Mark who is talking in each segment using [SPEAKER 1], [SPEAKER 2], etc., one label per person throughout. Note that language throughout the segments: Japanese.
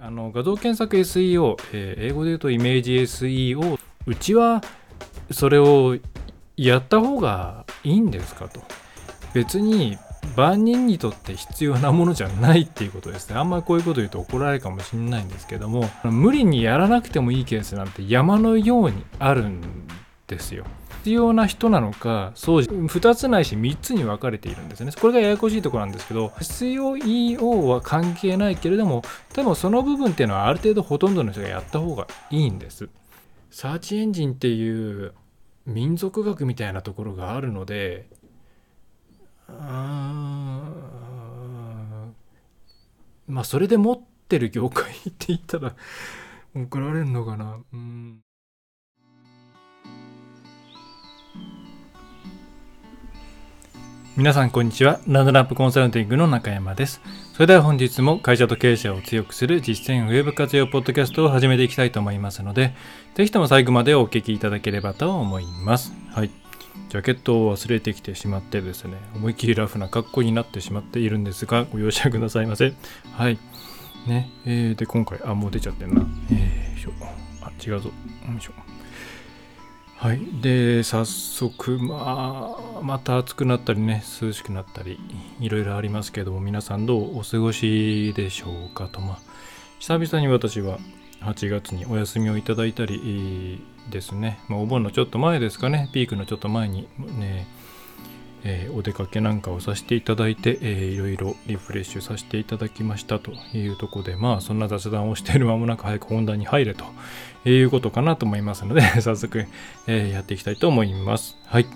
[SPEAKER 1] あの画像検索 SEO、えー英語で言うとイメージ SEO うちはそれをやった方がいいんですかと。別に万人にとって必要なものじゃないっていうことですね。あんまりこういうこと言うと怒られるかもしれないんですけども無理にやらなくてもいいケースなんて山のようにあるんですよ。必要な人なのかそう2つないし3つに分かれているんですね。これがややこしいところなんですけど SEO は関係ないけれどもでもその部分っていうのはある程度ほとんどの人がやった方がいいんです。サーチエンジンっていう民族学みたいなところがあるのであーまあそれで持ってる業界って言ったら怒られるのかな。うん。皆さんこんにちは。ランドラップコンサルティングの中山です。それでは本日も会社と経営者を強くする実践ウェブ活用ポッドキャストを始めていきたいと思いますのでぜひとも最後までお聞きいただければと思います。はい。ジャケットを忘れてきてしまってですね思いっきりラフな格好になってしまっているんですがご容赦くださいませ。はい。ね。えー、で今回あもう出ちゃってんな。えー、しょ。あ違うぞ。よいしょ。はい、で早速、まあ、また暑くなったりね涼しくなったりいろいろありますけども皆さんどうお過ごしでしょうかと、まあ、久々に私は8月にお休みをいただいたりですね、まあ、お盆のちょっと前ですかね。ピークのちょっと前にね、えーお出かけなんかをさせていただいて、えーいろいろリフレッシュさせていただきましたというとこでまあそんな雑談をしている間もなく早く本題に入れということかなと思いますので 早速、えーやっていきたいと思います。はい。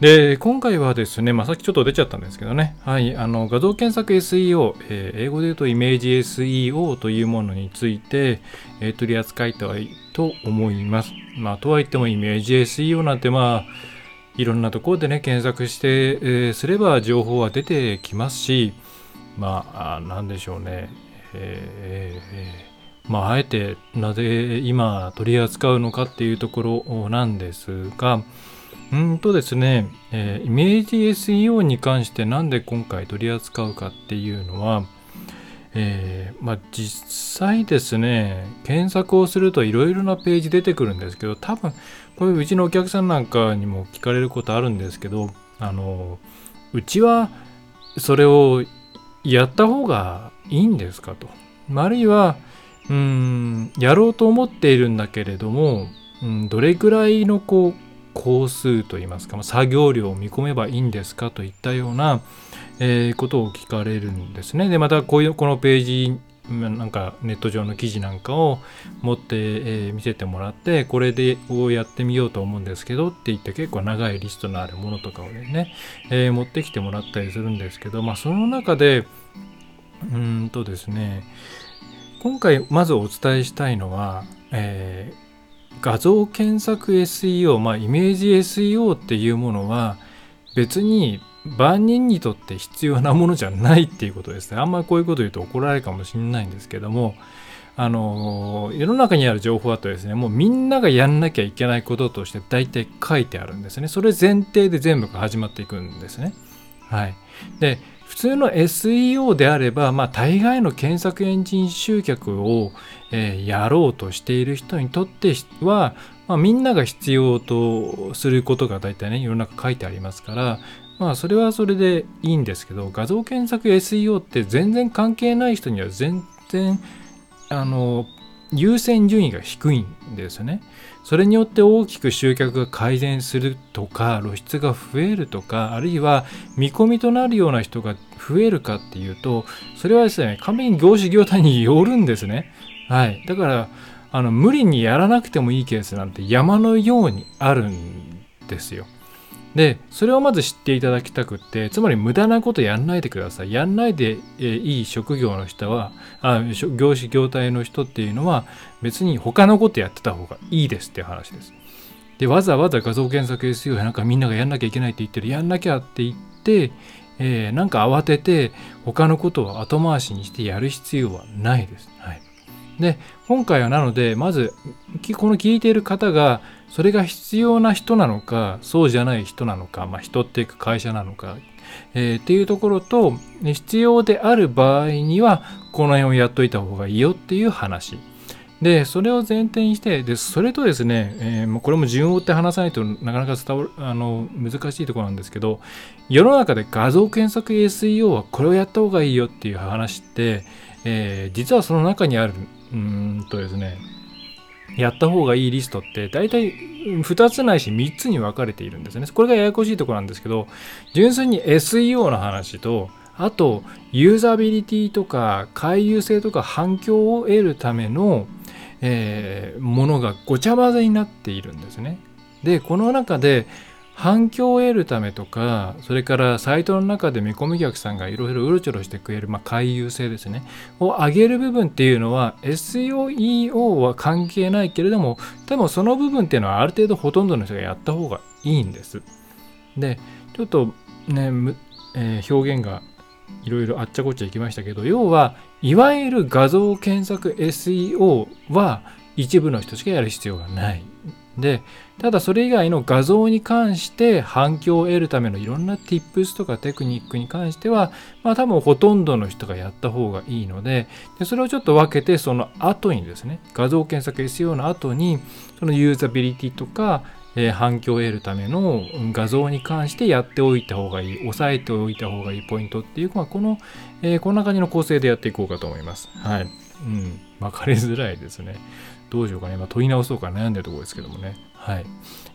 [SPEAKER 1] で、今回はですね、まあ、さっきちょっと出ちゃったんですけどね、はい、あの画像検索 SEO、えー英語で言うとイメージ SEO というものについて、えー取り扱いたいと思います。まあ、とはいってもイメージ SEO なんてまあ、いろんなところでね、検索して、えすれば情報は出てきますし、まあ、なんでしょうね、えーえーまあ、あえてなぜ今取り扱うのかっていうところなんですが、うんとですね、えーイメージ SEO に関してなんで今回取り扱うかっていうのは、えーまあ、実際ですね検索をするといろいろなページ出てくるんですけど多分これううちのお客さんなんかにも聞かれることあるんですけどあのうちはそれをやった方がいいんですかと。あるいはうんやろうと思っているんだけれども、うん、どれぐらいのこう工数といいますかま作業量を見込めばいいんですかといったような、えーことを聞かれるんですね。でまたこういうこのページなんかネット上の記事なんかを持って、えー見せてもらってこれでをやってみようと思うんですけどって言って結構長いリストのあるものとかをね、えー持ってきてもらったりするんですけど、まあ、その中でうんとですね今回まずお伝えしたいのは、えー画像検索 SEO、まあ、イメージ SEO っていうものは別に万人にとって必要なものじゃないっていうことですね。あんまりこういうこと言うと怒られるかもしれないんですけども、あの世の中にある情報だとですね、もうみんながやんなきゃいけないこととして大体書いてあるんですね。それ前提で全部が始まっていくんですね。はい。で、普通の SEO であれば、まあ、大概の検索エンジン集客を、えーやろうとしている人にとっては、まあ、みんなが必要とすることが大体ね世の中書いてありますからまあそれはそれでいいんですけど画像検索 SEO って全然関係ない人には全然あの優先順位が低いんですね。それによって大きく集客が改善するとか露出が増えるとかあるいは見込みとなるような人が増えるかっていうとそれはですね完璧に業種業態によるんですね。はい、だからあの無理にやらなくてもいいケースなんて山のようにあるんですよ。でそれをまず知っていただきたくってつまり無駄なことやんないでください。やんないで、えーいい職業の人はあ業種業態の人っていうのは別に他のことやってた方がいいですっていう話です。でわざわざ画像検索 SEO なんかみんながやんなきゃいけないって言ってる。やんなきゃって言って、えーなんか慌てて他のことを後回しにしてやる必要はないです、はい、で今回はなのでまずこの聞いている方がそれが必要な人なのかそうじゃない人なのか、まあ、人っていうか会社なのか、えー、っていうところと必要である場合にはこの辺をやっといた方がいいよっていう話。でそれを前提にしてでそれとですね、えー、これも順を追って話さないとなかなか伝わるあの難しいところなんですけど世の中で画像検索 SEO はこれをやった方がいいよっていう話って、えー、実はその中にあるうんとですねやった方がいいリストって大体2つないし3つに分かれているんですね。これがややこしいところなんですけど純粋に SEO の話とあとユーザビリティとか回遊性とか反響を得るための、えー、ものがごちゃ混ぜになっているんですね。でこの中で反響を得るためとかそれからサイトの中で見込み客さんがいろいろうろちょろしてくれる、まあ、回遊性ですね。を上げる部分っていうのは SEO は関係ないけれども多分その部分っていうのはある程度ほとんどの人がやった方がいいんです。でちょっとね、えー、表現がいろいろあっちゃこっちゃいきましたけど要はいわゆる画像検索 SEO は一部の人しかやる必要がない。でただそれ以外の画像に関して反響を得るためのいろんな tips とかテクニックに関してはまあ多分ほとんどの人がやった方がいいのででそれをちょっと分けてその後にですね画像検索 SEO の後にそのユーザビリティとかえー、反響を得るための画像に関してやっておいた方がいい、押さえておいた方がいいポイントっていう、まあ、この、えー、こんな感じの構成でやっていこうかと思います。はい。うん。分かりづらいですね。どうしようかね。まあ、問い直そうか悩んでるところですけどもね。はい。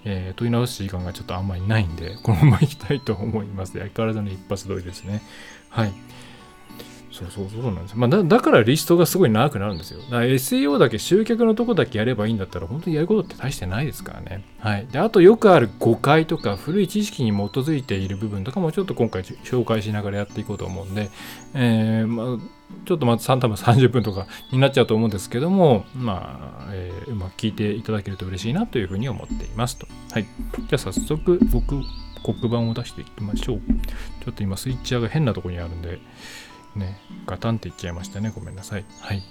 [SPEAKER 1] えー、問い直す時間がちょっとあんまりないんで、このまま行きたいと思います。相変わらずの一発撮りですね。はい。そうそうそうなんです。まあ、だだからリストがすごい長くなるんですよ。だから SEO だけ集客のとこだけやればいいんだったら本当にやることって大してないですからね。はい。で、あとよくある誤解とか古い知識に基づいている部分とかもちょっと今回紹介しながらやっていこうと思うんで、えー、まあ、ちょっとまず3多分30分とかになっちゃうと思うんですけども、まあ、えー、うまく聞いていただけると嬉しいなというふうに思っていますと。はい。じゃあ早速僕、黒板を出していきましょう。ちょっと今スイッチャーが変なとこにあるんで、ね、ガタンって言っちゃいましたね。ごめんなさい。はい。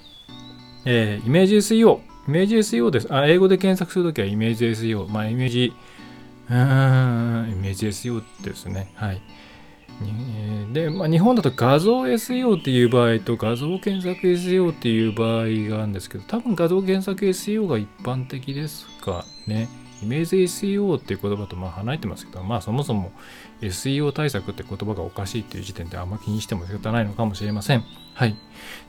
[SPEAKER 1] えー、イメージ SEO。イメージ SEO です。あ、英語で検索するときはイメージ SEO。まあ、イメージ、うーん、イメージ SEO ですね。はい。で、まあ、日本だと画像 SEO っていう場合と画像検索 SEO っていう場合があるんですけど、多分画像検索 SEO が一般的ですかね。イメージ SEO っていう言葉とまあ離れてますけど、まあそもそも SEO 対策って言葉がおかしいっていう時点であんま気にしても仕方ないのかもしれません。はい。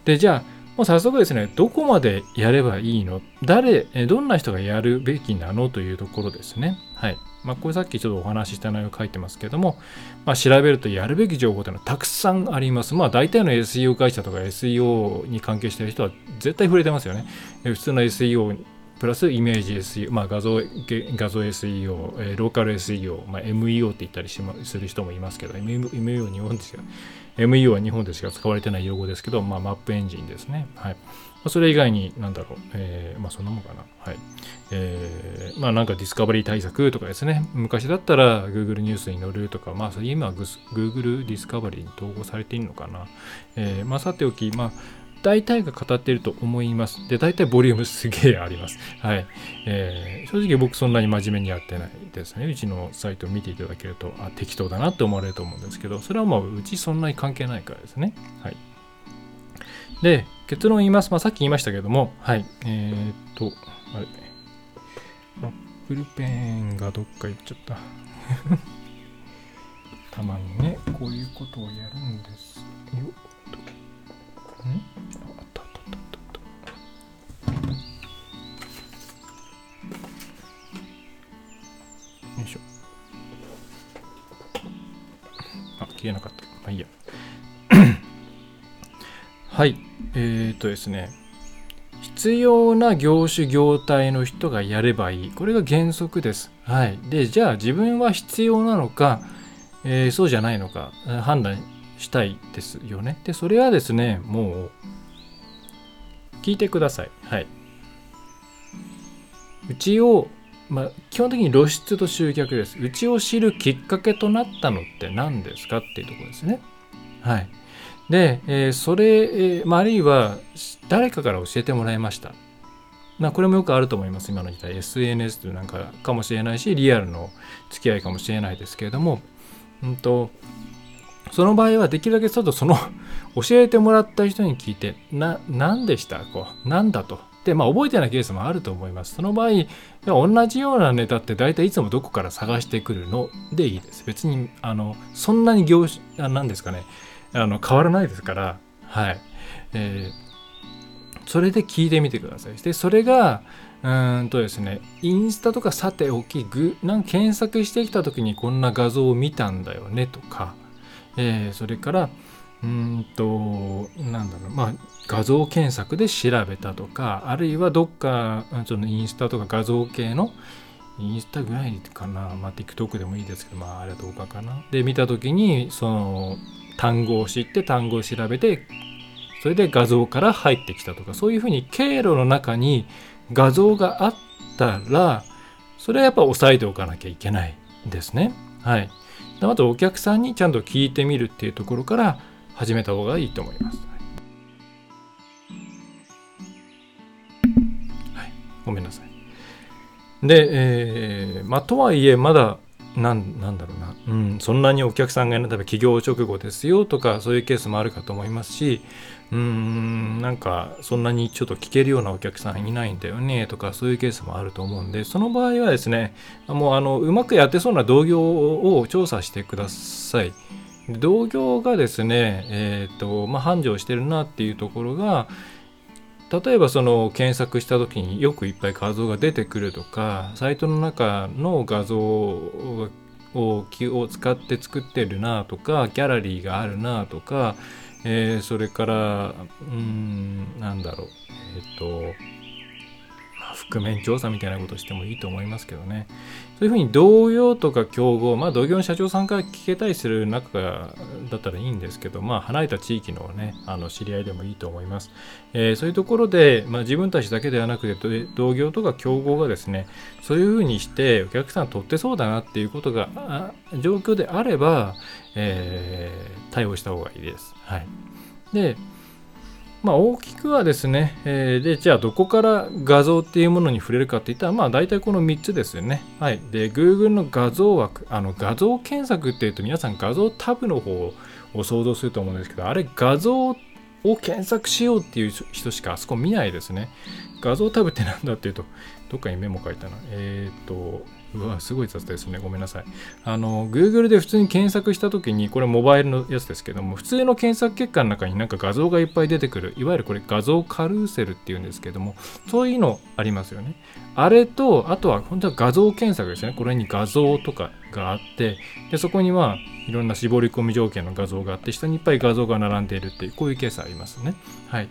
[SPEAKER 1] で、じゃあ、もう早速ですね、どこまでやればいいの？誰、どんな人がやるべきなのというところですね。はい。まあ、これさっきちょっとお話しした内容書いてますけども、まあ、調べるとやるべき情報というのはたくさんあります。まあ、大体の SEO 会社とか SEO に関係している人は絶対触れてますよね。普通の SEO プラスイメージ SEO、まあ、画像画像 SEO、えー、ローカル SEO、まあ、MEO って言ったりしまする人もいますけど、MEO 日本ですよ。MEO は日本でしか使われてない用語ですけど、まあ、マップエンジンですね。はい。まあそれ以外に、なんだろう、えー、まあそんなもんかな。はい。えー、まあなんかディスカバリー対策とかですね。昔だったら Google ニュースに載るとか、まあ今は Google ディスカバリーに統合されているのかな。えー、まあさておき、まあ大体が語っていると思います。で、大体ボリュームすげえあります。はい。えー、正直僕そんなに真面目にやってないですね。うちのサイトを見ていただけると、あ、適当だなって思われると思うんですけど、それはもううちそんなに関係ないからですね。はい。で、結論言います。まあ、さっき言いましたけども、はい。えー、っと、あれ。アップルペンがどっか行っちゃった。たまにね、こういうことをやるんですよ。いしょ。あ、消えなかった。まあいいや。はい。えー、っとですね。必要な業種業態の人がやればいい。これが原則です。はい。で、じゃあ自分は必要なのか、えー、そうじゃないのか判断したいですよね。で、それはですね、もう、聞いてください。はい。うちを、まあ、基本的に露出と集客です。うちを知るきっかけとなったのって何ですかっていうところですね。はい。で、えー、それ、えーまあ、あるいは誰かから教えてもらいました。まあ、これもよくあると思います、今の時代。SNS というなんかかもしれないし、リアルの付き合いかもしれないですけれども、うんと、その場合はできるだけちょっとその 教えてもらった人に聞いて、な、何でした？こう、なんだと？で、まあ覚えてないケースもあると思います。その場合、同じようなネタって大体いつもどこから探してくるのでいいです。別に、あの、そんなに業種、なんですかね、あの、変わらないですから、はい。えー、それで聞いてみてください。で、それが、うんとですね、インスタとかさておき、ぐなん検索してきた時にこんな画像を見たんだよねとか、えー、それからうんとなんだろうまあ画像検索で調べたとかあるいはどっかそのインスタとか画像系のインスタぐらいかな、まあ、TikTok でもいいですけど、まあ、あれは動画かな。で、見たときに、その、単語を知って、単語を調べて、それで画像から入ってきたとか、そういうふうに経路の中に画像があったら、それはやっぱ押さえておかなきゃいけないですね。はい。まずお客さんにちゃんと聞いてみるっていうところから始めた方がいいと思います。はい、ごめんなさい。で、えー、まあ、とはいえ、まだ、なんなんだろうな、うん、そんなにお客さんが、例えば企業直後ですよとか、そういうケースもあるかと思いますし、うーん、なんか、そんなにちょっと聞けるようなお客さんいないんだよね、とか、そういうケースもあると思うんで、その場合はですね、もう、あの、うまくやってそうな同業を調査してください。同業がですね、え、ー、と、まあ、繁盛してるなっていうところが、例えばその検索した時によくいっぱい画像が出てくるとか、サイトの中の画像をを使って作ってるなとか、ギャラリーがあるなとか、えー、それから、うん、なんだろう、えっ、ー、と、覆面調査みたいなことしてもいいと思いますけどね。そういうふうに同業とか競合、まあ同業の社長さんから聞けたりする中だったらいいんですけど、まあ離れた地域のね、あの知り合いでもいいと思います。えー、そういうところで、まあ自分たちだけではなくて、同業とか競合がですね、そういうふうにしてお客さん取ってそうだなっていうことが、状況であれば、えー、対応した方がいいです。はい。で、まあ、大きくはですね、えー、で、じゃあどこから画像っていうものに触れるかっていったら、まあ大体この3つですよね。はい。で、Google の画像枠、あの画像検索っていうと皆さん画像タブの方を想像すると思うんですけど、あれ画像を検索しようっていう人しかあそこ見ないですね。画像タブって何だっていうと、どっかにメモ書いたな。えっ、と、うわ、すごい雑ですね。ごめんなさい。あの、Google で普通に検索したときに、これモバイルのやつですけども、普通の検索結果の中になんか画像がいっぱい出てくる、いわゆるこれ画像カルーセルっていうんですけども、そういうのありますよね。あれと、あとは本当は画像検索ですね。これに画像とかがあって、でそこにはいろんな絞り込み条件の画像があって、下にいっぱい画像が並んでいるっていう、こういうケースありますね。はい。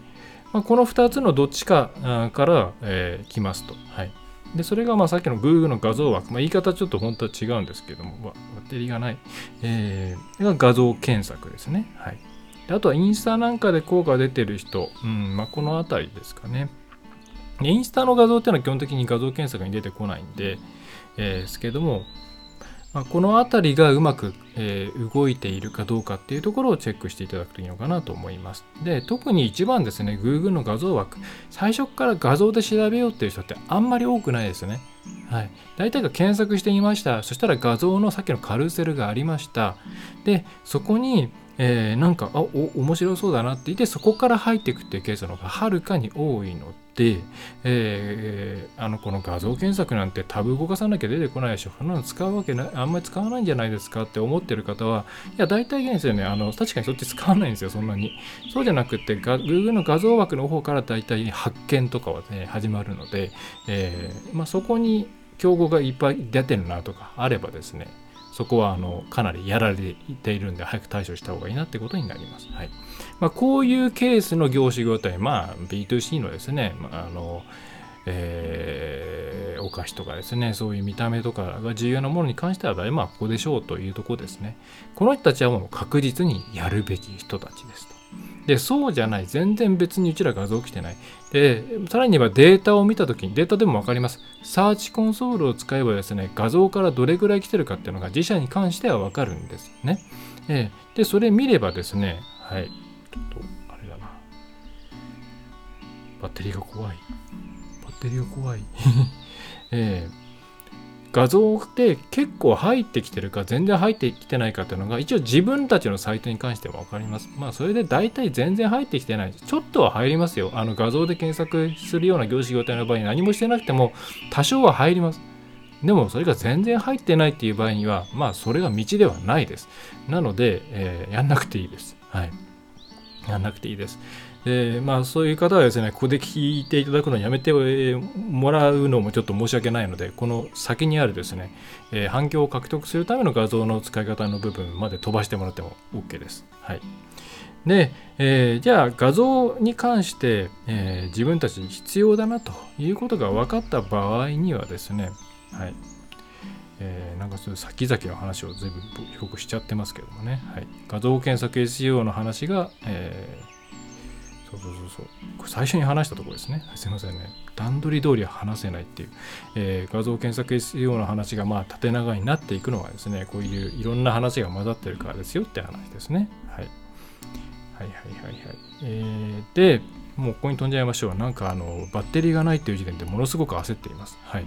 [SPEAKER 1] まあ、この2つのどっちかから、えー、来ますと。はい。で、それがまあさっきの Google の画像枠、まあ、言い方ちょっと本当は違うんですけども、バッテリーがない、えー、が画像検索ですね。はい。であとはインスタなんかで効果が出てる人、うんまあ、この辺りですかね。インスタの画像っていうのは基本的に画像検索に出てこないんで、えー、ですけども、まあ、この辺りがうまく、えー、動いているかどうかっていうところをチェックしていただくといいのかなと思います。で、特に一番ですね、Google の画像枠、最初から画像で調べようっていう人ってあんまり多くないですね。はい。大体が検索してみました。そしたら画像のさっきのカルーセルがありました。で、そこに、えー、なんか、あ、お、面白そうだなって言って、そこから入っていくっていうケースの方がはるかに多いので、えー、あのこの画像検索なんてタブ動かさなきゃ出てこないでしょ。そんなの使うわけない、あんまり使わないんじゃないですかって思ってる方は、いや、大体ですよね。あの、確かにそっち使わないんですよ、そんなに。そうじゃなくて、Google の画像枠の方から大体発見とかはね、始まるので、えー、まあ、そこに競合がいっぱい出てるなとかあればですね、そこはあのかなりやられているんで早く対処した方がいいなってことになります。はいまあ、こういうケースの業種業態、まあ、B2C のですね、まあ、あのえー、お菓子とかですね、そういう見た目とかが重要なものに関しては、まあ、ここでしょうというところですね。この人たちはもう確実にやるべき人たちですと。で、そうじゃない。全然別にうちら画像来てない。で、さらにはデータを見たときに、データでもわかります。サーチコンソールを使えばですね、画像からどれぐらい来てるかっていうのが自社に関してはわかるんですね。えで、それ見ればですね、はい。ちょっとあれだなバッテリーが怖いバッテリーが怖い えー画像って結構入ってきてるか全然入ってきてないかっていうのが一応自分たちのサイトに関しては分かります。まあそれで大体全然入ってきてない。ちょっとは入りますよ。あの画像で検索するような業種業態の場合に何もしてなくても多少は入ります。でもそれが全然入ってないっていう場合にはまあそれが道ではないです。なので、えー、やんなくていいです。はい。やんなくていいです。でまあそういう方はですねここで聞いていただくのをやめてもらうのもちょっと申し訳ないのでこの先にあるですね、えー、反響を獲得するための画像の使い方の部分まで飛ばしてもらっても OK です。はいで、えー、じゃあ画像に関して、えー、自分たちに必要だなということが分かった場合にはですね、はいえー、なんかそういう先々の話を全部よくしちゃってますけどもね、はい、画像検索 SEO の話が、えーそうそうそうそう。これ最初に話したところですね。すいませんね。段取り通りは話せないっていう、えー、画像検索 SEO の話がまあ縦長になっていくのはですね、こういういろんな話が混ざってるからですよって話ですね。はい。はいはいはいはい。えー、で、もうここに飛んじゃいましょう。なんかあの、バッテリーがないっていう時点でものすごく焦っています。はい。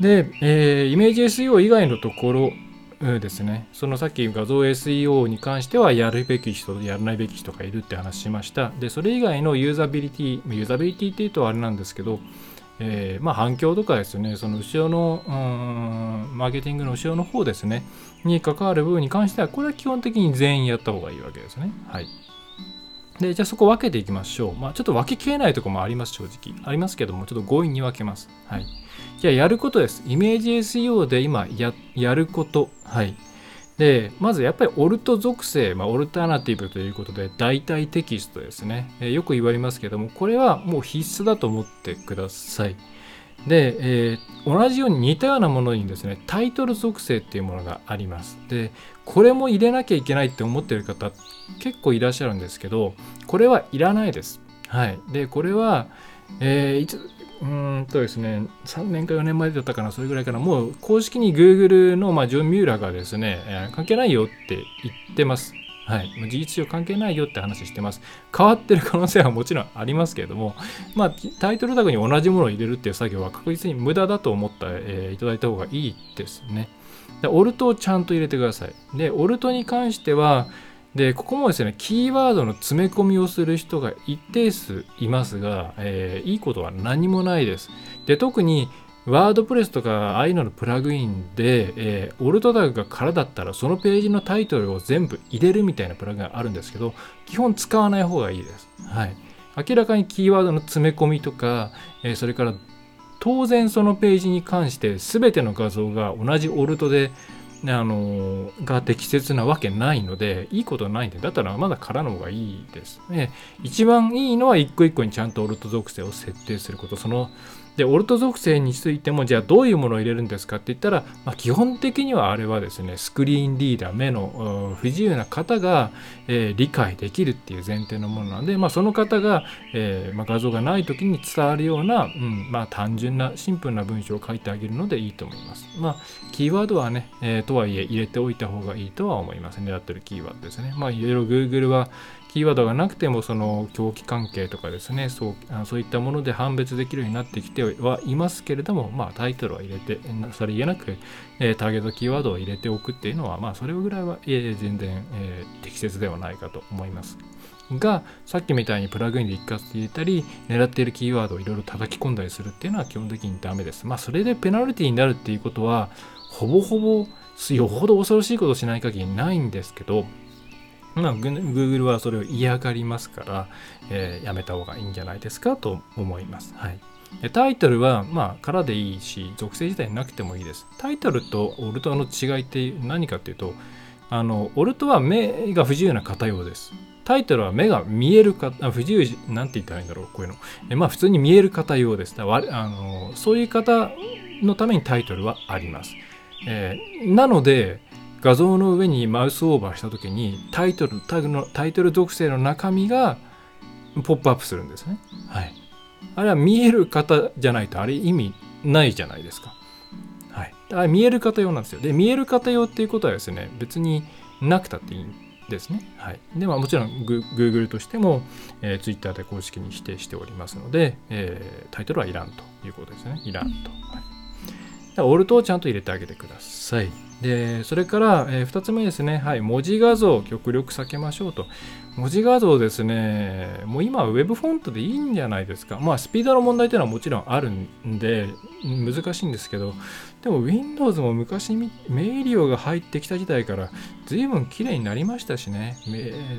[SPEAKER 1] で、えー、イメージ SEO 以外のところですね。そのさっき画像 SEO に関してはやるべき人やらないべき人がいるって話しました。で、それ以外のユーザビリティ、ユーザビリティっていうとあれなんですけど、えー、まあ反響とかですね、その後ろの、うん、マーケティングの後ろの方ですね、に関わる部分に関しては、これは基本的に全員やった方がいいわけですね。はい。で、じゃあそこ分けていきましょう。まあちょっと分けきれないところもあります、正直。ありますけども、ちょっと強引に分けます。はい。じゃあやることです。イメージ SEO で今ややること。はい。で、まずやっぱりオルト属性、まあ、オルタナティブということで、代替テキストですね、えー、よく言われますけども、これはもう必須だと思ってください。で、えー、同じように似たようなものにですね、タイトル属性っていうものがあります。で、これも入れなきゃいけないって思ってる方結構いらっしゃるんですけど、これはいらないです。はい。で、これは、えー、うんとですね、3年か4年前だったかな、それぐらいかな、もう公式に Google の、まあ、ジョン・ミューラーがですね、えー、関係ないよって言ってます。はい、事実上関係ないよって話してます。変わってる可能性はもちろんありますけれども、まあ、タイトルタグに同じものを入れるっていう作業は確実に無駄だと思って、えー、いただいた方がいいですね。で、オルトをちゃんと入れてください。で、オルトに関しては、で、ここもですね、キーワードの詰め込みをする人が一定数いますが、えー、いいことは何もないです。で、特にワードプレスとかああいうののプラグインで、えー、オルトタグが空だったらそのページのタイトルを全部入れるみたいなプラグがあるんですけど、基本使わない方がいいです。はい。明らかにキーワードの詰め込みとか、えー、それから当然そのページに関して全ての画像が同じオルトであのが適切なわけないので、いいことはないんで、だったらまだ空の方がいいですね。一番いいのは一個一個にちゃんとオルト属性を設定すること。そので、オルト属性についても、じゃあどういうものを入れるんですかって言ったら、まあ、基本的にはあれはですね、スクリーンリーダー、目の不自由な方が、えー、理解できるっていう前提のものなので、まあ、その方が、えー、まあ、画像がない時に伝わるような、うんま、単純なシンプルな文章を書いてあげるのでいいと思います。ま、キーワードはね、えー、とはいえ入れておいた方がいいとは思います。狙ってるキーワードですね。まあ、いろいろ Google はキーワードがなくてもその狂気関係とかですねそうあそういったもので判別できるようになってきてはいますけれども、まあ、タイトルは入れてそれ言えなく、えー、ターゲットキーワードを入れておくっていうのは、まあ、それぐらいは、えー、全然、えー、適切ではないかと思います。がさっきみたいにプラグインで一括入れたり狙っているキーワードをいろいろ叩き込んだりするっていうのは基本的にダメです。まあそれでペナルティになるっていうことはほぼほぼよほど恐ろしいことしない限りないんですけどまあ、Google はそれを嫌がりますから、えー、やめた方がいいんじゃないですかと思います。はい。タイトルは、まあ、からでいいし、属性自体なくてもいいです。タイトルとオルトの違いって何かっていうと、あの、オルトは目が不自由な方用です。タイトルは目が見える方、不自由、なんて言ったらいいんだろう、こういうの。えまあ、普通に見える方用です。あのそういう方のためにタイトルはあります。えー、なので、画像の上にマウスオーバーした時にタイトルタグのタイトル属性の中身がポップアップするんですね。はい。あれは見える方じゃないとあれ意味ないじゃないですか。はい。あれ見える方用なんですよ。で、見える方用っていうことはですね、別になくたっていいんですね。はい。で、まあもちろん Google としても、えー、Twitter で公式に否定しておりますので、えー、タイトルはいらんということですね。いらんと。はい、オルトをちゃんと入れてあげてください。で、それから、えー、2つ目ですね。はい。文字画像を極力避けましょうと。文字画像ですね、もう今は Web フォントでいいんじゃないですか。まあ、スピードの問題というのはもちろんあるんで、難しいんですけど、でも Windows も昔メイリオが入ってきた時代から随分綺麗になりましたしね。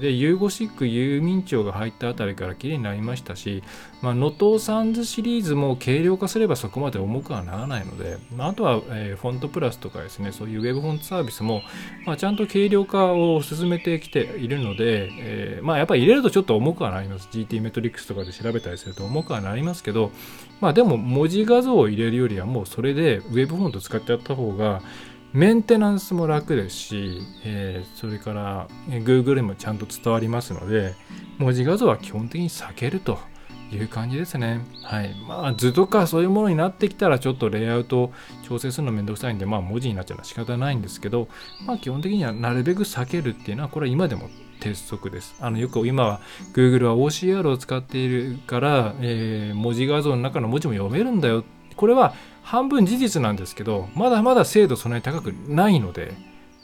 [SPEAKER 1] で、ユーゴシック、ユーミンチョウが入ったあたりから綺麗になりましたし、まあ、ノトサンズシリーズも軽量化すればそこまで重くはならないので、まあとは、えー、フォントプラスとかですね、そういう Web フォントサービスも、まあ、ちゃんと軽量化を進めてきているので、えー、まあ、やっぱり入れるとちょっと重くはなります。GT メトリックスとかで調べたりすると重くはなりますけど、まあでも文字画像を入れるよりはもうそれで Web フォント使ってやった方がメンテナンスも楽ですし、えー、それから Google にもちゃんと伝わりますので文字画像は基本的に避けるという感じですね。はい。まあ図とかそういうものになってきたらちょっとレイアウト調整するのめんどくさいんで、まあ文字になっちゃうのは仕方ないんですけど、まあ基本的にはなるべく避けるっていうのはこれは今でも鉄則です。あのよく今は Google は OCR を使っているから、えー、文字画像の中の文字も読めるんだよ。これは半分事実なんですけど、まだまだ精度そんなに高くないので、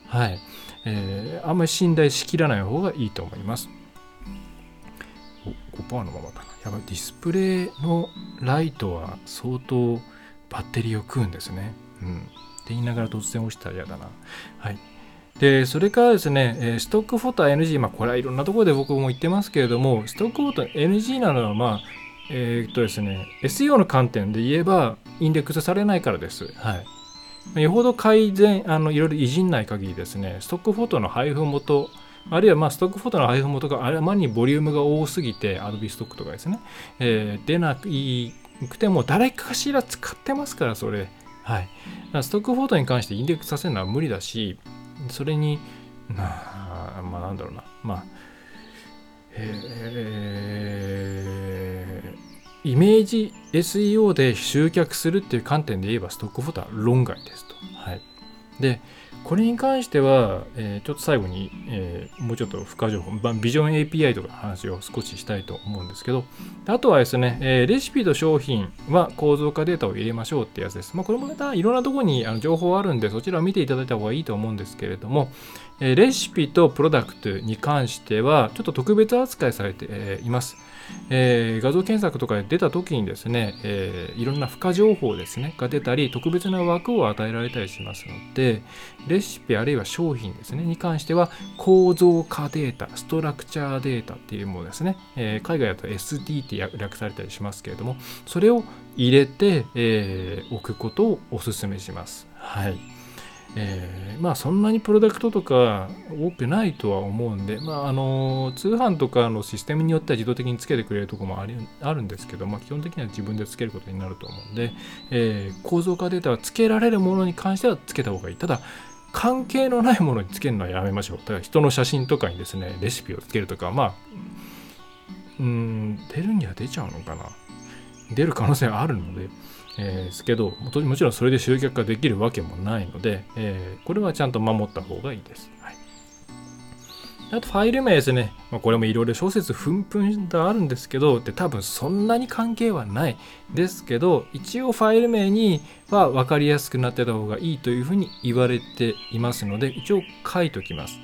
[SPEAKER 1] はい。えー、あんまり信頼しきらない方がいいと思います。5%のままだな。やばい、ディスプレイのライトは相当バッテリーを食うんですね。うん。って言いながら突然押したら嫌だな。はい。で、それからですね、ストックフォト NG、まあ、これはいろんなところで僕も言ってますけれども、ストックフォト NG なのは、まあ、えー、っとですね、SEO の観点で言えば、インデックスされないからです。はい。よほど改善、あの、いろいろいじんない限りですね、ストックフォトの配布元、あるいはまあストックフォトの配布元があまりにボリュームが多すぎて、Adobe ストックとかですね、えー、出なくても誰かしら使ってますから、それ。はい。ストックフォトに関してインデックスさせるのは無理だし、それに、まあ、まあ、なんだろうな、まあ、えー、イメージ SEO で集客するっていう観点で言えばストックフォトは論外ですと。はい。で、これに関しては、えー、ちょっと最後に、えー、もうちょっと付加情報、ビジョン API とかの話を少ししたいと思うんですけど、あとはですね、えー、レシピと商品は構造化データを入れましょうってやつです。まあ、これもまたいろんなところにあの情報あるんで、そちらを見ていただいた方がいいと思うんですけれども、えレシピとプロダクトに関しては、ちょっと特別扱いされて、います。えー、画像検索とかで出た時にですね、えー、いろんな付加情報ですね、が出たり、特別な枠を与えられたりしますので、レシピあるいは商品ですね、に関しては、構造化データ、ストラクチャーデータっていうものですね、えー、海外だと SD って略されたりしますけれども、それを入れて、えー、置くことをお勧めします。はい。えー、まあそんなにプロダクトとか多くないとは思うんで、まああの通販とかのシステムによっては自動的につけてくれるところもありあるんですけど、まあ、基本的には自分でつけることになると思うんで、えー、構造化データはつけられるものに関してはつけた方がいい。ただ、関係のないものにつけるのはやめましょう。だから人の写真とかにですね、レシピをつけるとか、まあ、うん、出るには出ちゃうのかな。出る可能性はあるので、えー、ですけどもちろんそれで集客ができるわけもないので、えー、これはちゃんと守った方がいいです。はい、あとファイル名ですね。まあ、これもいろいろ小説ふんふんとあるんですけど、で多分そんなに関係はないですけど、一応ファイル名には分かりやすくなってた方がいいというふうに言われていますので、一応書いときます。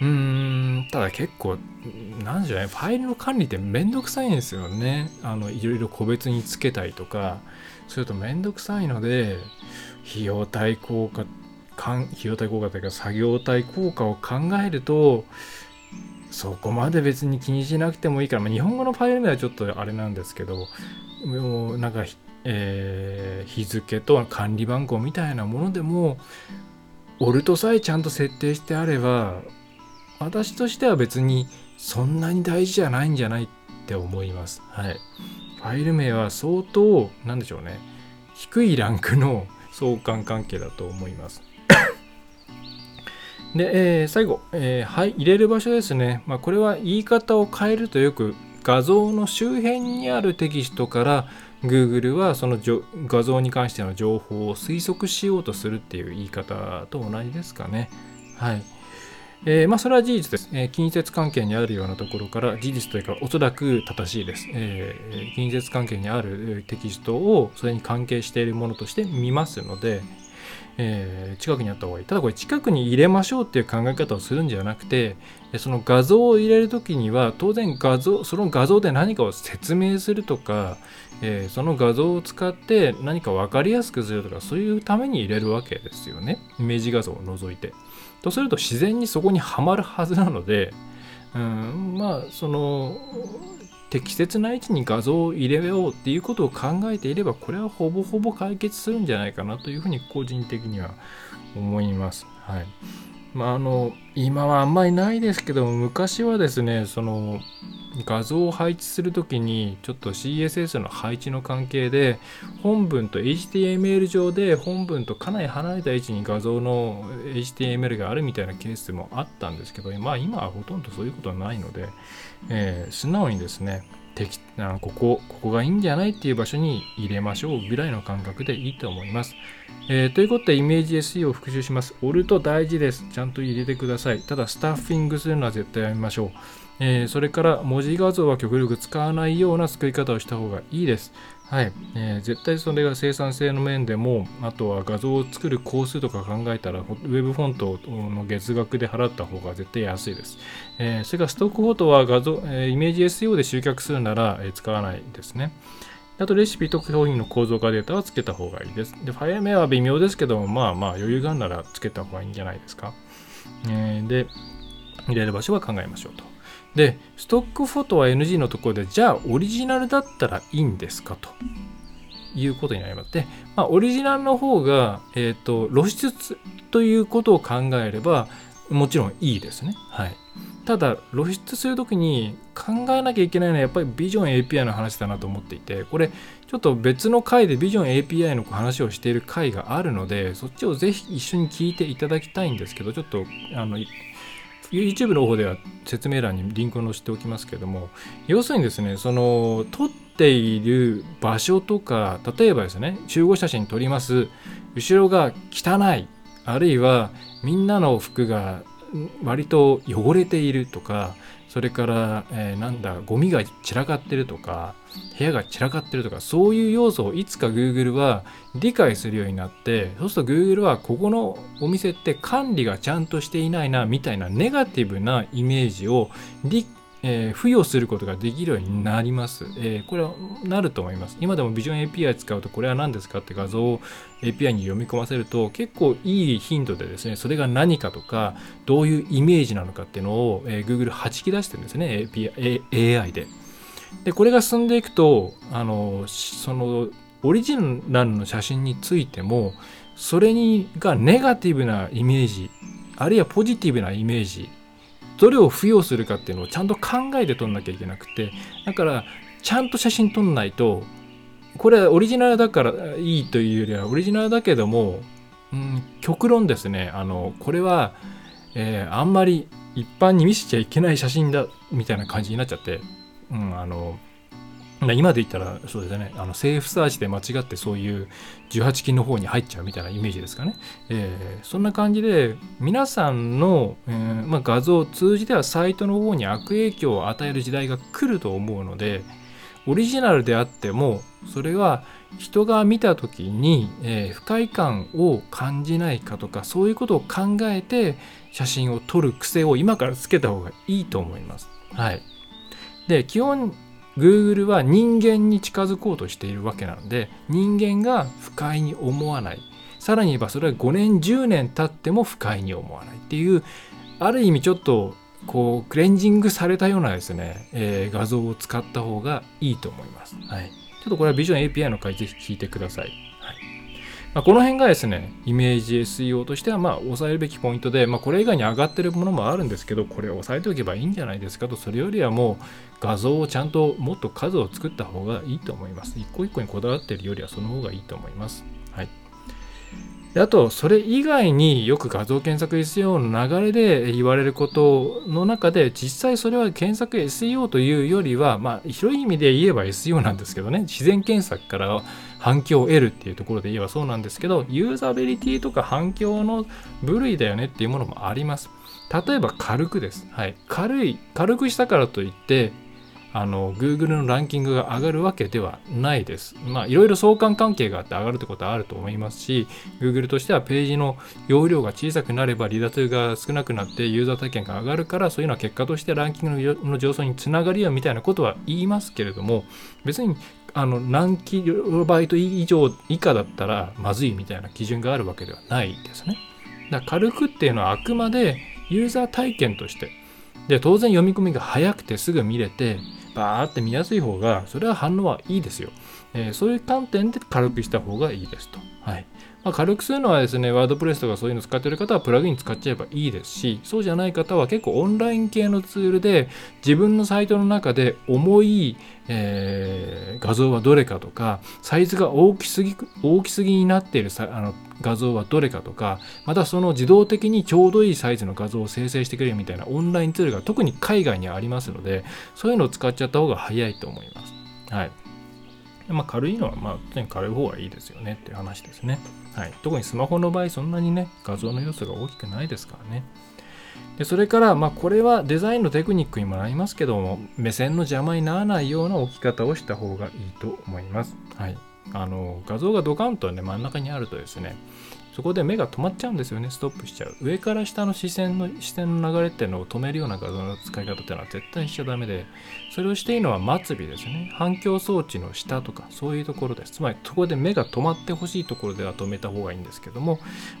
[SPEAKER 1] うーん、ただ結構、なんじゃない？ファイルの管理ってめんどくさいんですよね。あの、いろいろ個別につけたりとか、するとめんどくさいので、費用対効果、費用対効果というか作業対効果を考えると、そこまで別に気にしなくてもいいから、まあ、日本語のファイル名はちょっとあれなんですけど、もうなんか、えー、日付と管理番号みたいなものでも、オルトさえちゃんと設定してあれば、私としては別にそんなに大事じゃないんじゃないって思います。はい。ファイル名は相当、なんでしょうね。低いランクの相関関係だと思います。で、えー、最後、えー、はい、入れる場所ですね。まあ、これは言い方を変えるとよく画像の周辺にあるテキストから Google はその画像に関しての情報を推測しようとするっていう言い方と同じですかね。はい。えー、まあ、それは事実です、えー、近接関係にあるようなところから事実というかおそらく正しいです、えー、近接関係にあるテキストをそれに関係しているものとして見ますので、えー、近くにあった方がいい。ただこれ近くに入れましょうっていう考え方をするんじゃなくてその画像を入れる時には当然画像その画像で何かを説明するとか、えー、その画像を使って何か分かりやすくするとかそういうために入れるわけですよね。イメージ画像を除いて。とすると自然にそこにはまるはずなのでうんまあその適切な位置に画像を入れようっていうことを考えていればこれはほぼほぼ解決するんじゃないかなというふうに個人的には思います。はい。まああの今はあんまりないですけど昔はですねその画像を配置するときにちょっと CSS の配置の関係で本文と HTML 上で本文とかなり離れた位置に画像の HTML があるみたいなケースもあったんですけどまあ今はほとんどそういうことはないので、えー、素直にですね適あここここがいいんじゃないっていう場所に入れましょうぐらいの感覚でいいと思います。えー、ということでイメージ SE を復習します。オルト大事です。ちゃんと入れてください。ただスタッフィングするのは絶対やめましょう。えー、それから文字画像は極力使わないような作り方をした方がいいです。はい、えー、絶対それが生産性の面でも、あとは画像を作る工数とか考えたら、ウェブフォントの月額で払った方が絶対安いです。えー、それからストックフォートは画像、えー、イメージ SEO で集客するなら、え使わないですね。あとレシピと商品の構造化データはつけた方がいいです。で、ファイアメアは微妙ですけども、まあまあ余裕があるならつけた方がいいんじゃないですか。えー、で、入れる場所は考えましょうと。で、ストックフォトは NG のところで、じゃあオリジナルだったらいいんですか？ということになります。で、まあ、オリジナルの方が、え、ー、と、露出ということを考えれば、もちろんいいですね。はい。ただ露出する時に考えなきゃいけないのはやっぱりビジョン API の話だなと思っていてこれちょっと別の回でビジョン API の話をしている回があるのでそっちをぜひ一緒に聞いていただきたいんですけどちょっとあの YouTube の方では説明欄にリンクを載せておきますけども要するにですねその撮っている場所とか例えばですね集合写真撮ります。後ろが汚い。あるいはみんなの服が割と汚れているとかそれから、えー、なんだゴミが散らかってるとか部屋が散らかってるとかそういう要素をいつか Google は理解するようになってそうすると Google はここのお店って管理がちゃんとしていないなみたいなネガティブなイメージを理えー、付与することができるようになります。えー、これはなると思います。今でも Vision API 使うとこれは何ですかって画像を API に読み込ませると結構いい頻度でですね、それが何かとかどういうイメージなのかっていうのを、えー、Google はじき出してるんですね、API、AI で。で、これが進んでいくと、あの、そのオリジナルの写真についても、それにがネガティブなイメージ、あるいはポジティブなイメージどれを付与するかっていうのをちゃんと考えて撮んなきゃいけなくてだからちゃんと写真撮んないとこれはオリジナルだからいいというよりはオリジナルだけども、うん、極論ですね。あのこれは、えー、あんまり一般に見せちゃいけない写真だみたいな感じになっちゃって、うん、あの今で言ったらそうですね。あのセーフサーチで間違ってそういう18金の方に入っちゃうみたいなイメージですかね、えー、そんな感じで皆さんの、えー、まあ、画像を通じてはサイトの方に悪影響を与える時代が来ると思うのでオリジナルであってもそれは人が見た時に、えー、不快感を感じないかとかそういうことを考えて写真を撮る癖を今からつけた方がいいと思います。はい、で基本 Google は人間に近づこうとしているわけなので人間が不快に思わないさらに言えばそれは5年10年経っても不快に思わないっていうある意味ちょっとこうクレンジングされたようなですね、えー、画像を使った方がいいと思います。はい、ちょっとこれはビジョン API の回ぜひ聞いてください。まあ、この辺がですね、イメージ SEO としては、まあ、抑えるべきポイントで、まあ、これ以外に上がってるものもあるんですけど、これを押さえておけばいいんじゃないですかと、それよりはもう画像をちゃんともっと数を作った方がいいと思います。一個一個にこだわってるよりはその方がいいと思います。はい。であと、それ以外によく画像検索 SEO の流れで言われることの中で、実際それは検索 SEO というよりは、まあ、広い意味で言えば SEO なんですけどね、自然検索から反響を得るっていうところで言えばそうなんですけど、ユーザビリティとか反響の部類だよねっていうものもあります。例えば軽くです。はい。軽い、軽くしたからといって、あの Google のランキングが上がるわけではないです。まあいろいろ相関関係があって上がるってことはあると思いますし Google としてはページの容量が小さくなれば離脱が少なくなってユーザー体験が上がるからそういうのは結果としてランキングの上昇につながるよみたいなことは言いますけれども別にあの何キロバイト以上以下だったらまずいみたいな基準があるわけではないですね。だ軽くっていうのはあくまでユーザー体験として。で当然読み込みが早くてすぐ見れてバーって見やすい方がそれは反応はいいですよ、えー、そういう観点で軽くした方がいいですと、はい。まあ、軽くするのはですねワードプレスとかそういうの使ってる方はプラグイン使っちゃえばいいですしそうじゃない方は結構オンライン系のツールで自分のサイトの中で重い、えー、画像はどれかとかサイズが大きすぎ大きすぎになっているさあの画像はどれかとかまたその自動的にちょうどいいサイズの画像を生成してくれるみたいなオンラインツールが特に海外にありますのでそういうのを使っちゃった方が早いと思います。はい。まあ、軽いのは、まあ、常に軽い方がいいですよねっていう話ですね。はい。特にスマホの場合、そんなにね、画像の要素が大きくないですからね。でそれから、まあ、これはデザインのテクニックにもなりますけども、目線の邪魔にならないような置き方をした方がいいと思います。はい。あの画像がドカンとね真ん中にあるとですねそこで目が止まっちゃうんですよね。ストップしちゃう。上から下の視線の視線の流れっていうのを止めるような画像の使い方っていうのは絶対しちゃダメでそれをしていいのは末尾ですね。反響装置の下とかそういうところです。つまりそこで目が止まってほしいところでは止めた方がいいんですけども、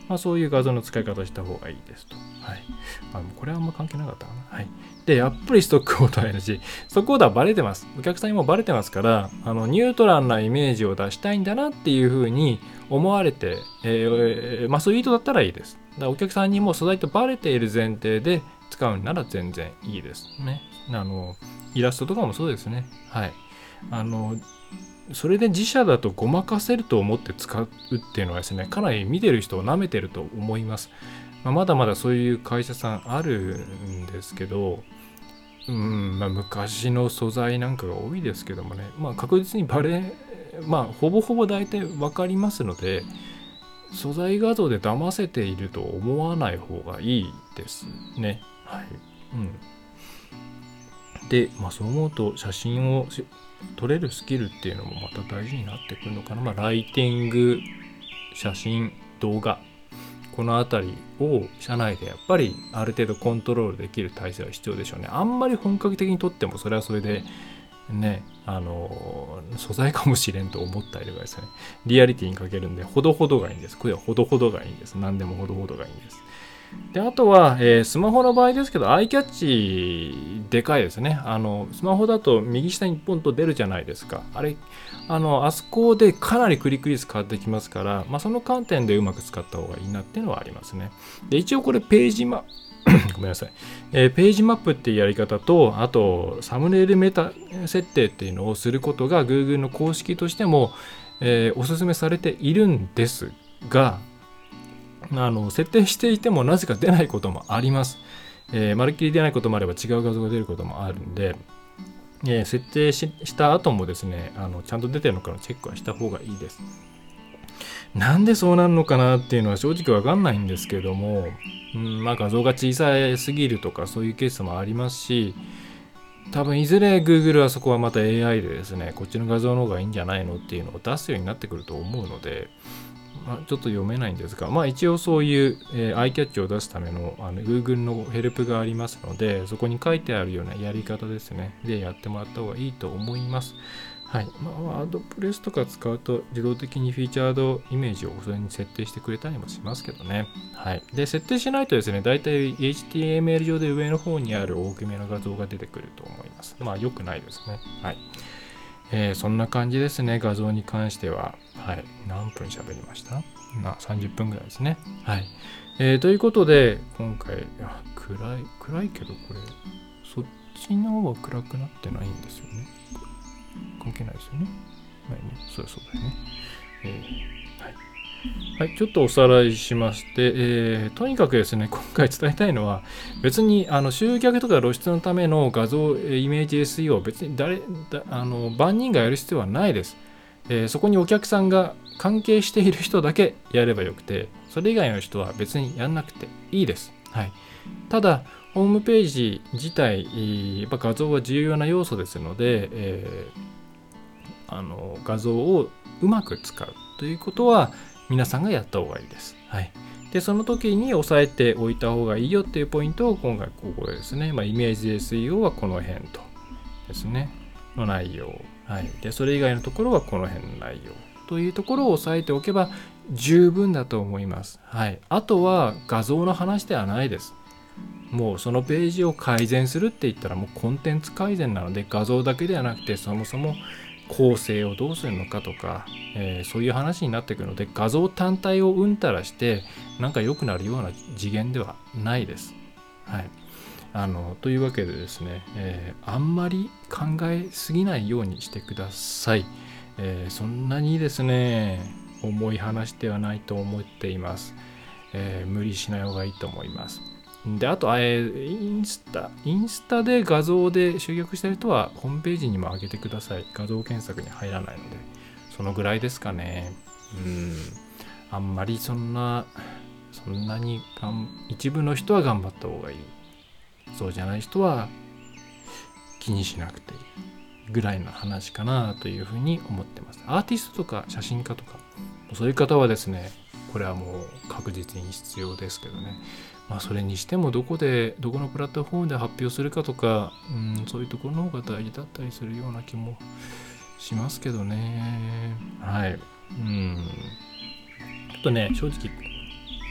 [SPEAKER 1] まあ、そういう画像の使い方した方がいいですと。はい。あこれはあんま関係なかったかなはいで、やっぱりストックオーダー NG。ストックオーダーバレてます。お客さんにもバレてますから、あの、ニュートラルなイメージを出したいんだなっていうふうに思われて、えー、まあそういう意図だったらいいです。だからお客さんにも素材とバレている前提で使うなら全然いいですね。あの、イラストとかもそうですね。はい。あの、それで自社だとごまかせると思って使うっていうのはですね、かなり見てる人を舐めてると思います。まあ、まだまだそういう会社さんあるんですけど、うんまあ、昔の素材なんかが多いですけどもね、まあ、確実にバレまあほぼほぼ大体分かりますので素材画像で騙せていると思わない方がいいですね。はい。うん。で、まあそう思うと写真を撮れるスキルっていうのもまた大事になってくるのかな。まあライティング、写真、動画この辺りを社内でやっぱりある程度コントロールできる体制は必要でしょうね。あんまり本格的にとってもそれはそれでね、あの、素材かもしれんと思ったりとかですね、リアリティにかけるんで、ほどほどがいいんです。これはほどほどがいいんです。何でもほどほどがいいんです。で、あとは、えー、スマホの場合ですけど、アイキャッチでかいですね。あの、スマホだと右下にポンと出るじゃないですか。あれ、あの、あそこでかなりクリック率変わってきますから、まあ、その観点でうまく使った方がいいなっていうのはありますね。で、一応これページマ、ごめんなさい、えー、ページマップっていうやり方と、あと、サムネイルメタ設定っていうのをすることが Google の公式としても、えー、お勧めされているんですが、あの設定していてもなぜか出ないこともあります。えー、まるっきり出ないこともあれば違う画像が出ることもあるんで、えー、設定した後もですねあの、ちゃんと出てるのかのチェックはした方がいいです。なんでそうなるのかなっていうのは正直わかんないんですけども、うんまあ、画像が小さすぎるとかそういうケースもありますし、多分いずれ Google はそこはまた AI でですね、こっちの画像の方がいいんじゃないのっていうのを出すようになってくると思うので、あ、ちょっと読めないんですが、まあ、一応そういう、えー、アイキャッチを出すためのあの Google のヘルプがありますので、そこに書いてあるようなやり方ですね。で、やってもらった方がいいと思います。はい。まあ、ワードプレスとか使うと自動的にフィーチャードイメージをそれに設定してくれたりもしますけどね。はい。で、設定しないとですね、だいたい HTML 上で上の方にある大きめの画像が出てくると思います。まあ、良くないですね。はい。えー、そんな感じですね、画像に関しては。はい。何分喋りました？ま、30分ぐらいですね。はい。えー、ということで、今回、暗い、暗いけど、これ、そっちの方は暗くなってないんですよね。関係ないですよね。はいね。そうそうだよね。えー、はい。ちょっとおさらいしまして、えー、とにかくですね、今回伝えたいのは、別にあの集客とか露出のための画像、イメージ SEO、別に誰だあの万人がやる必要はないです、えー、そこにお客さんが関係している人だけやればよくて、それ以外の人は別にやんなくていいです。はい。ただホームページ自体やっぱ画像は重要な要素ですので、えー、あの画像をうまく使うということは皆さんがやった方がいいです。はい、でその時に押さえておいた方がいいよっていうポイントを今回ここですね、まあ、イメージ SEO はこの辺とですねの内容、はい、でそれ以外のところはこの辺の内容というところを押さえておけば十分だと思います。はい、あとは画像の話ではないです。もうそのページを改善するって言ったらもうコンテンツ改善なので画像だけではなくてそもそも構成をどうするのかとか、えー、そういう話になってくるので画像単体をうんたらしてなんか良くなるような次元ではないです。はい、あのというわけでですね、えー、あんまり考えすぎないようにしてください。えー、そんなにですね重い話ではないと思っています。え無理しない方がいいと思います。で、あと、えインスタ、インスタで画像で集客してる人は、ホームページにも上げてください。画像検索に入らないので、そのぐらいですかね。うん。あんまりそんな、そんなにがん、一部の人は頑張った方がいい。そうじゃない人は気にしなくていい。ぐらいの話かなというふうに思ってます。アーティストとか写真家とか、そういう方はですね、これはもう確実に必要ですけどね。まあ、それにしてもどこでどこのプラットフォームで発表するかとか、うん、そういうところの方が大事だったりするような気もしますけどね。はい。うん。ちょっとね正直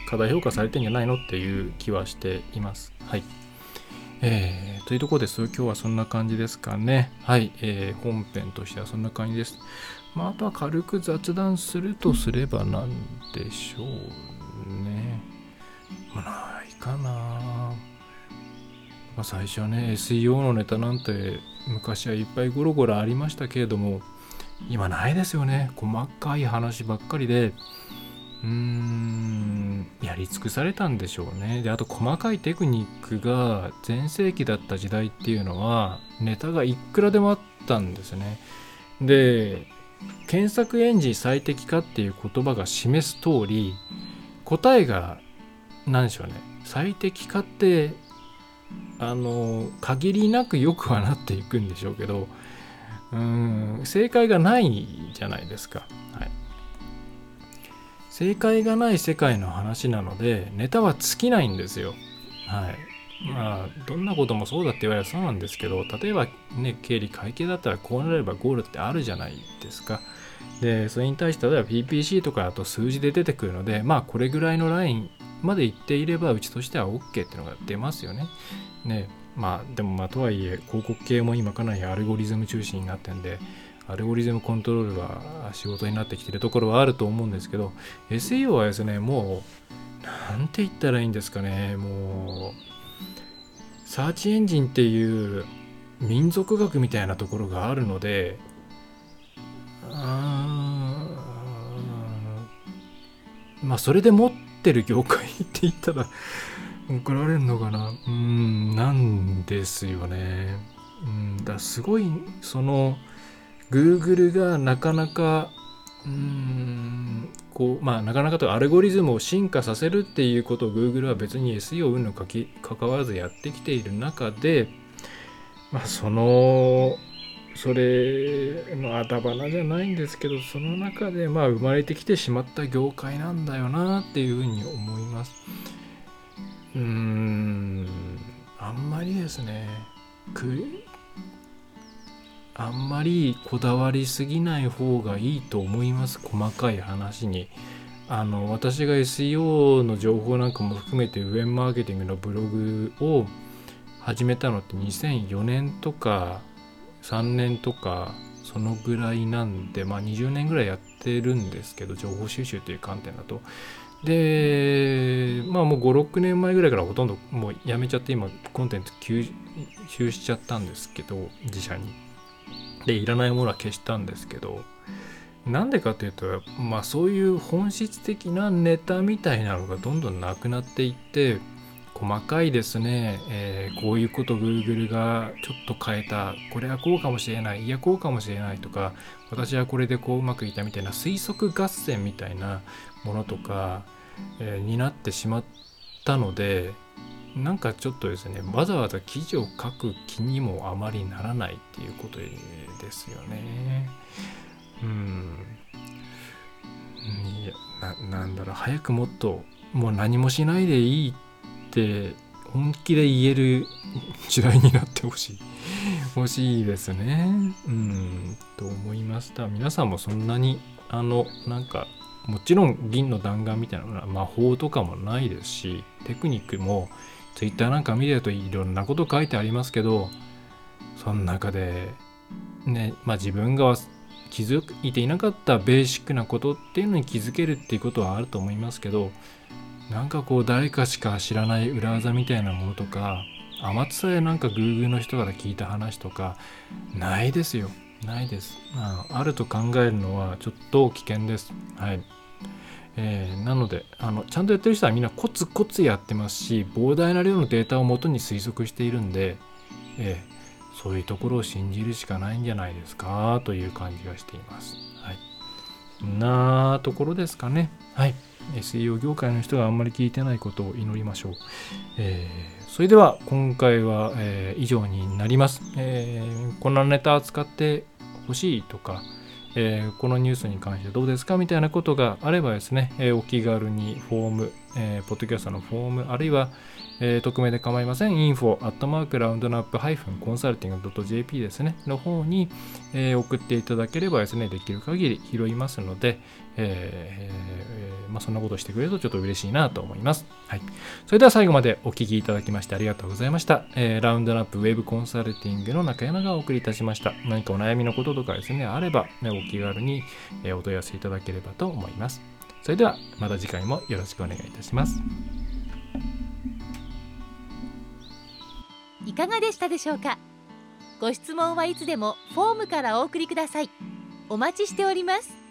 [SPEAKER 1] 過大評価されてんじゃないのっていう気はしています。はい。えー、というところです。今日はそんな感じですかね。はい、えー、本編としてはそんな感じです。まあ、あとは軽く雑談するとすれば何でしょうね。まあかな、まあ、最初はね SEO のネタなんて昔はいっぱいゴロゴロありましたけれども今ないですよね。細かい話ばっかりでうーんやり尽くされたんでしょうね。であと細かいテクニックが全盛期だった時代っていうのはネタがいくらでもあったんですね。で検索エンジン最適化っていう言葉が示す通り答えが何でしょうね。最適化ってあの限りなく良くはなっていくんでしょうけどうん正解がないじゃないですか、はい、正解がない世界の話なのでネタは尽きないんですよ。はい。まあどんなこともそうだって言われそうなんですけど例えばね経理会計だったらこうなればゴールってあるじゃないですか。でそれに対して例えば PPC とかだと数字で出てくるのでまあこれぐらいのラインまで行っていればうちとしては OK っていうのが出ますよね。ねまあでもまあとはいえ広告系も今かなりアルゴリズム中心になってんでアルゴリズムコントロールは仕事になってきてるところはあると思うんですけど SEO はですねもうなんて言ったらいいんですかねもうサーチエンジンっていう民族学みたいなところがあるのでまあそれでもっってる業界って言ったら怒られるのかな？うんなんですよね。うんだすごいその Google がなかなかうんこうまあなかなかとアルゴリズムを進化させるっていうことを Google は別に SEO 運のかき関わらずやってきている中でまあそのそれのあだ花じゃないんですけどその中でまあ生まれてきてしまった業界なんだよなっていうふうに思います。うーんあんまりですね。あんまりこだわりすぎない方がいいと思います細かい話に。あの私が SEO の情報なんかも含めてウェブマーケティングのブログを始めたのって2004年とか3年とかそのぐらいなんで、まあ、20年ぐらいやってるんですけど情報収集という観点だと。でまあもう56年前ぐらいからほとんどもうやめちゃって今コンテンツ吸収しちゃったんですけど自社に。でいらないものは消したんですけどなんでかというとまあそういう本質的なネタみたいなのがどんどんなくなっていって細かいですね、えー、こういうこと Google がちょっと変えた。これはこうかもしれない。いやこうかもしれないとか私はこれでこううまくいったみたいな推測合戦みたいなものとか、えー、になってしまったのでなんかちょっとですねわざわざ記事を書く気にもあまりならないっていうことですよね。うん。いやななんだろう。早くもっともう何もしないでいいって本気で言える時代になってほしい。欲しいですね。うんと思いました。皆さんもそんなにあのなんかもちろん銀の弾丸みたいな魔法とかもないですしテクニックも Twitter なんか見てるといろんなこと書いてありますけどその中でねまあ自分が気づいていなかったベーシックなことっていうのに気づけるっていうことはあると思いますけどなんかこう誰かしか知らない裏技みたいなものとか甘さえなんか Google の人から聞いた話とかないですよ。ないです、まあ、あると考えるのはちょっと危険です。はい。えー、なのであのちゃんとやってる人はみんなコツコツやってますし膨大な量のデータをもとに推測しているんで、えー、そういうところを信じるしかないんじゃないですかという感じがしています。はい、なところですかね。はい。SEO 業界の人があんまり聞いてないことを祈りましょう。えー、それでは今回は、えー、以上になります。えー、こんなネタ扱ってほしいとか、えー、このニュースに関してどうですかみたいなことがあればですね、えー、お気軽にフォーム、えー、ポッドキャストのフォーム、あるいは、えー、匿名で構いません。info アットマークラウンドナップハイフンコンサルティング .jp ですね、の方に、えー、送っていただければですね、できる限り拾いますので、えーまあ、そんなことしてくれるとちょっと嬉しいなと思います。はい。それでは最後までお聴きいただきましてありがとうございました。えー、ラウンドナップウェブコンサルティングの中山がお送りいたしました。何かお悩みのこととかですね、あれば、ね、お気軽に、えお問い合わせいただければと思います。それではまた次回もよろしくお願いいたします。
[SPEAKER 2] いかがでしたでしょうか？ご質問はいつでもフォームからお送りください。お待ちしております。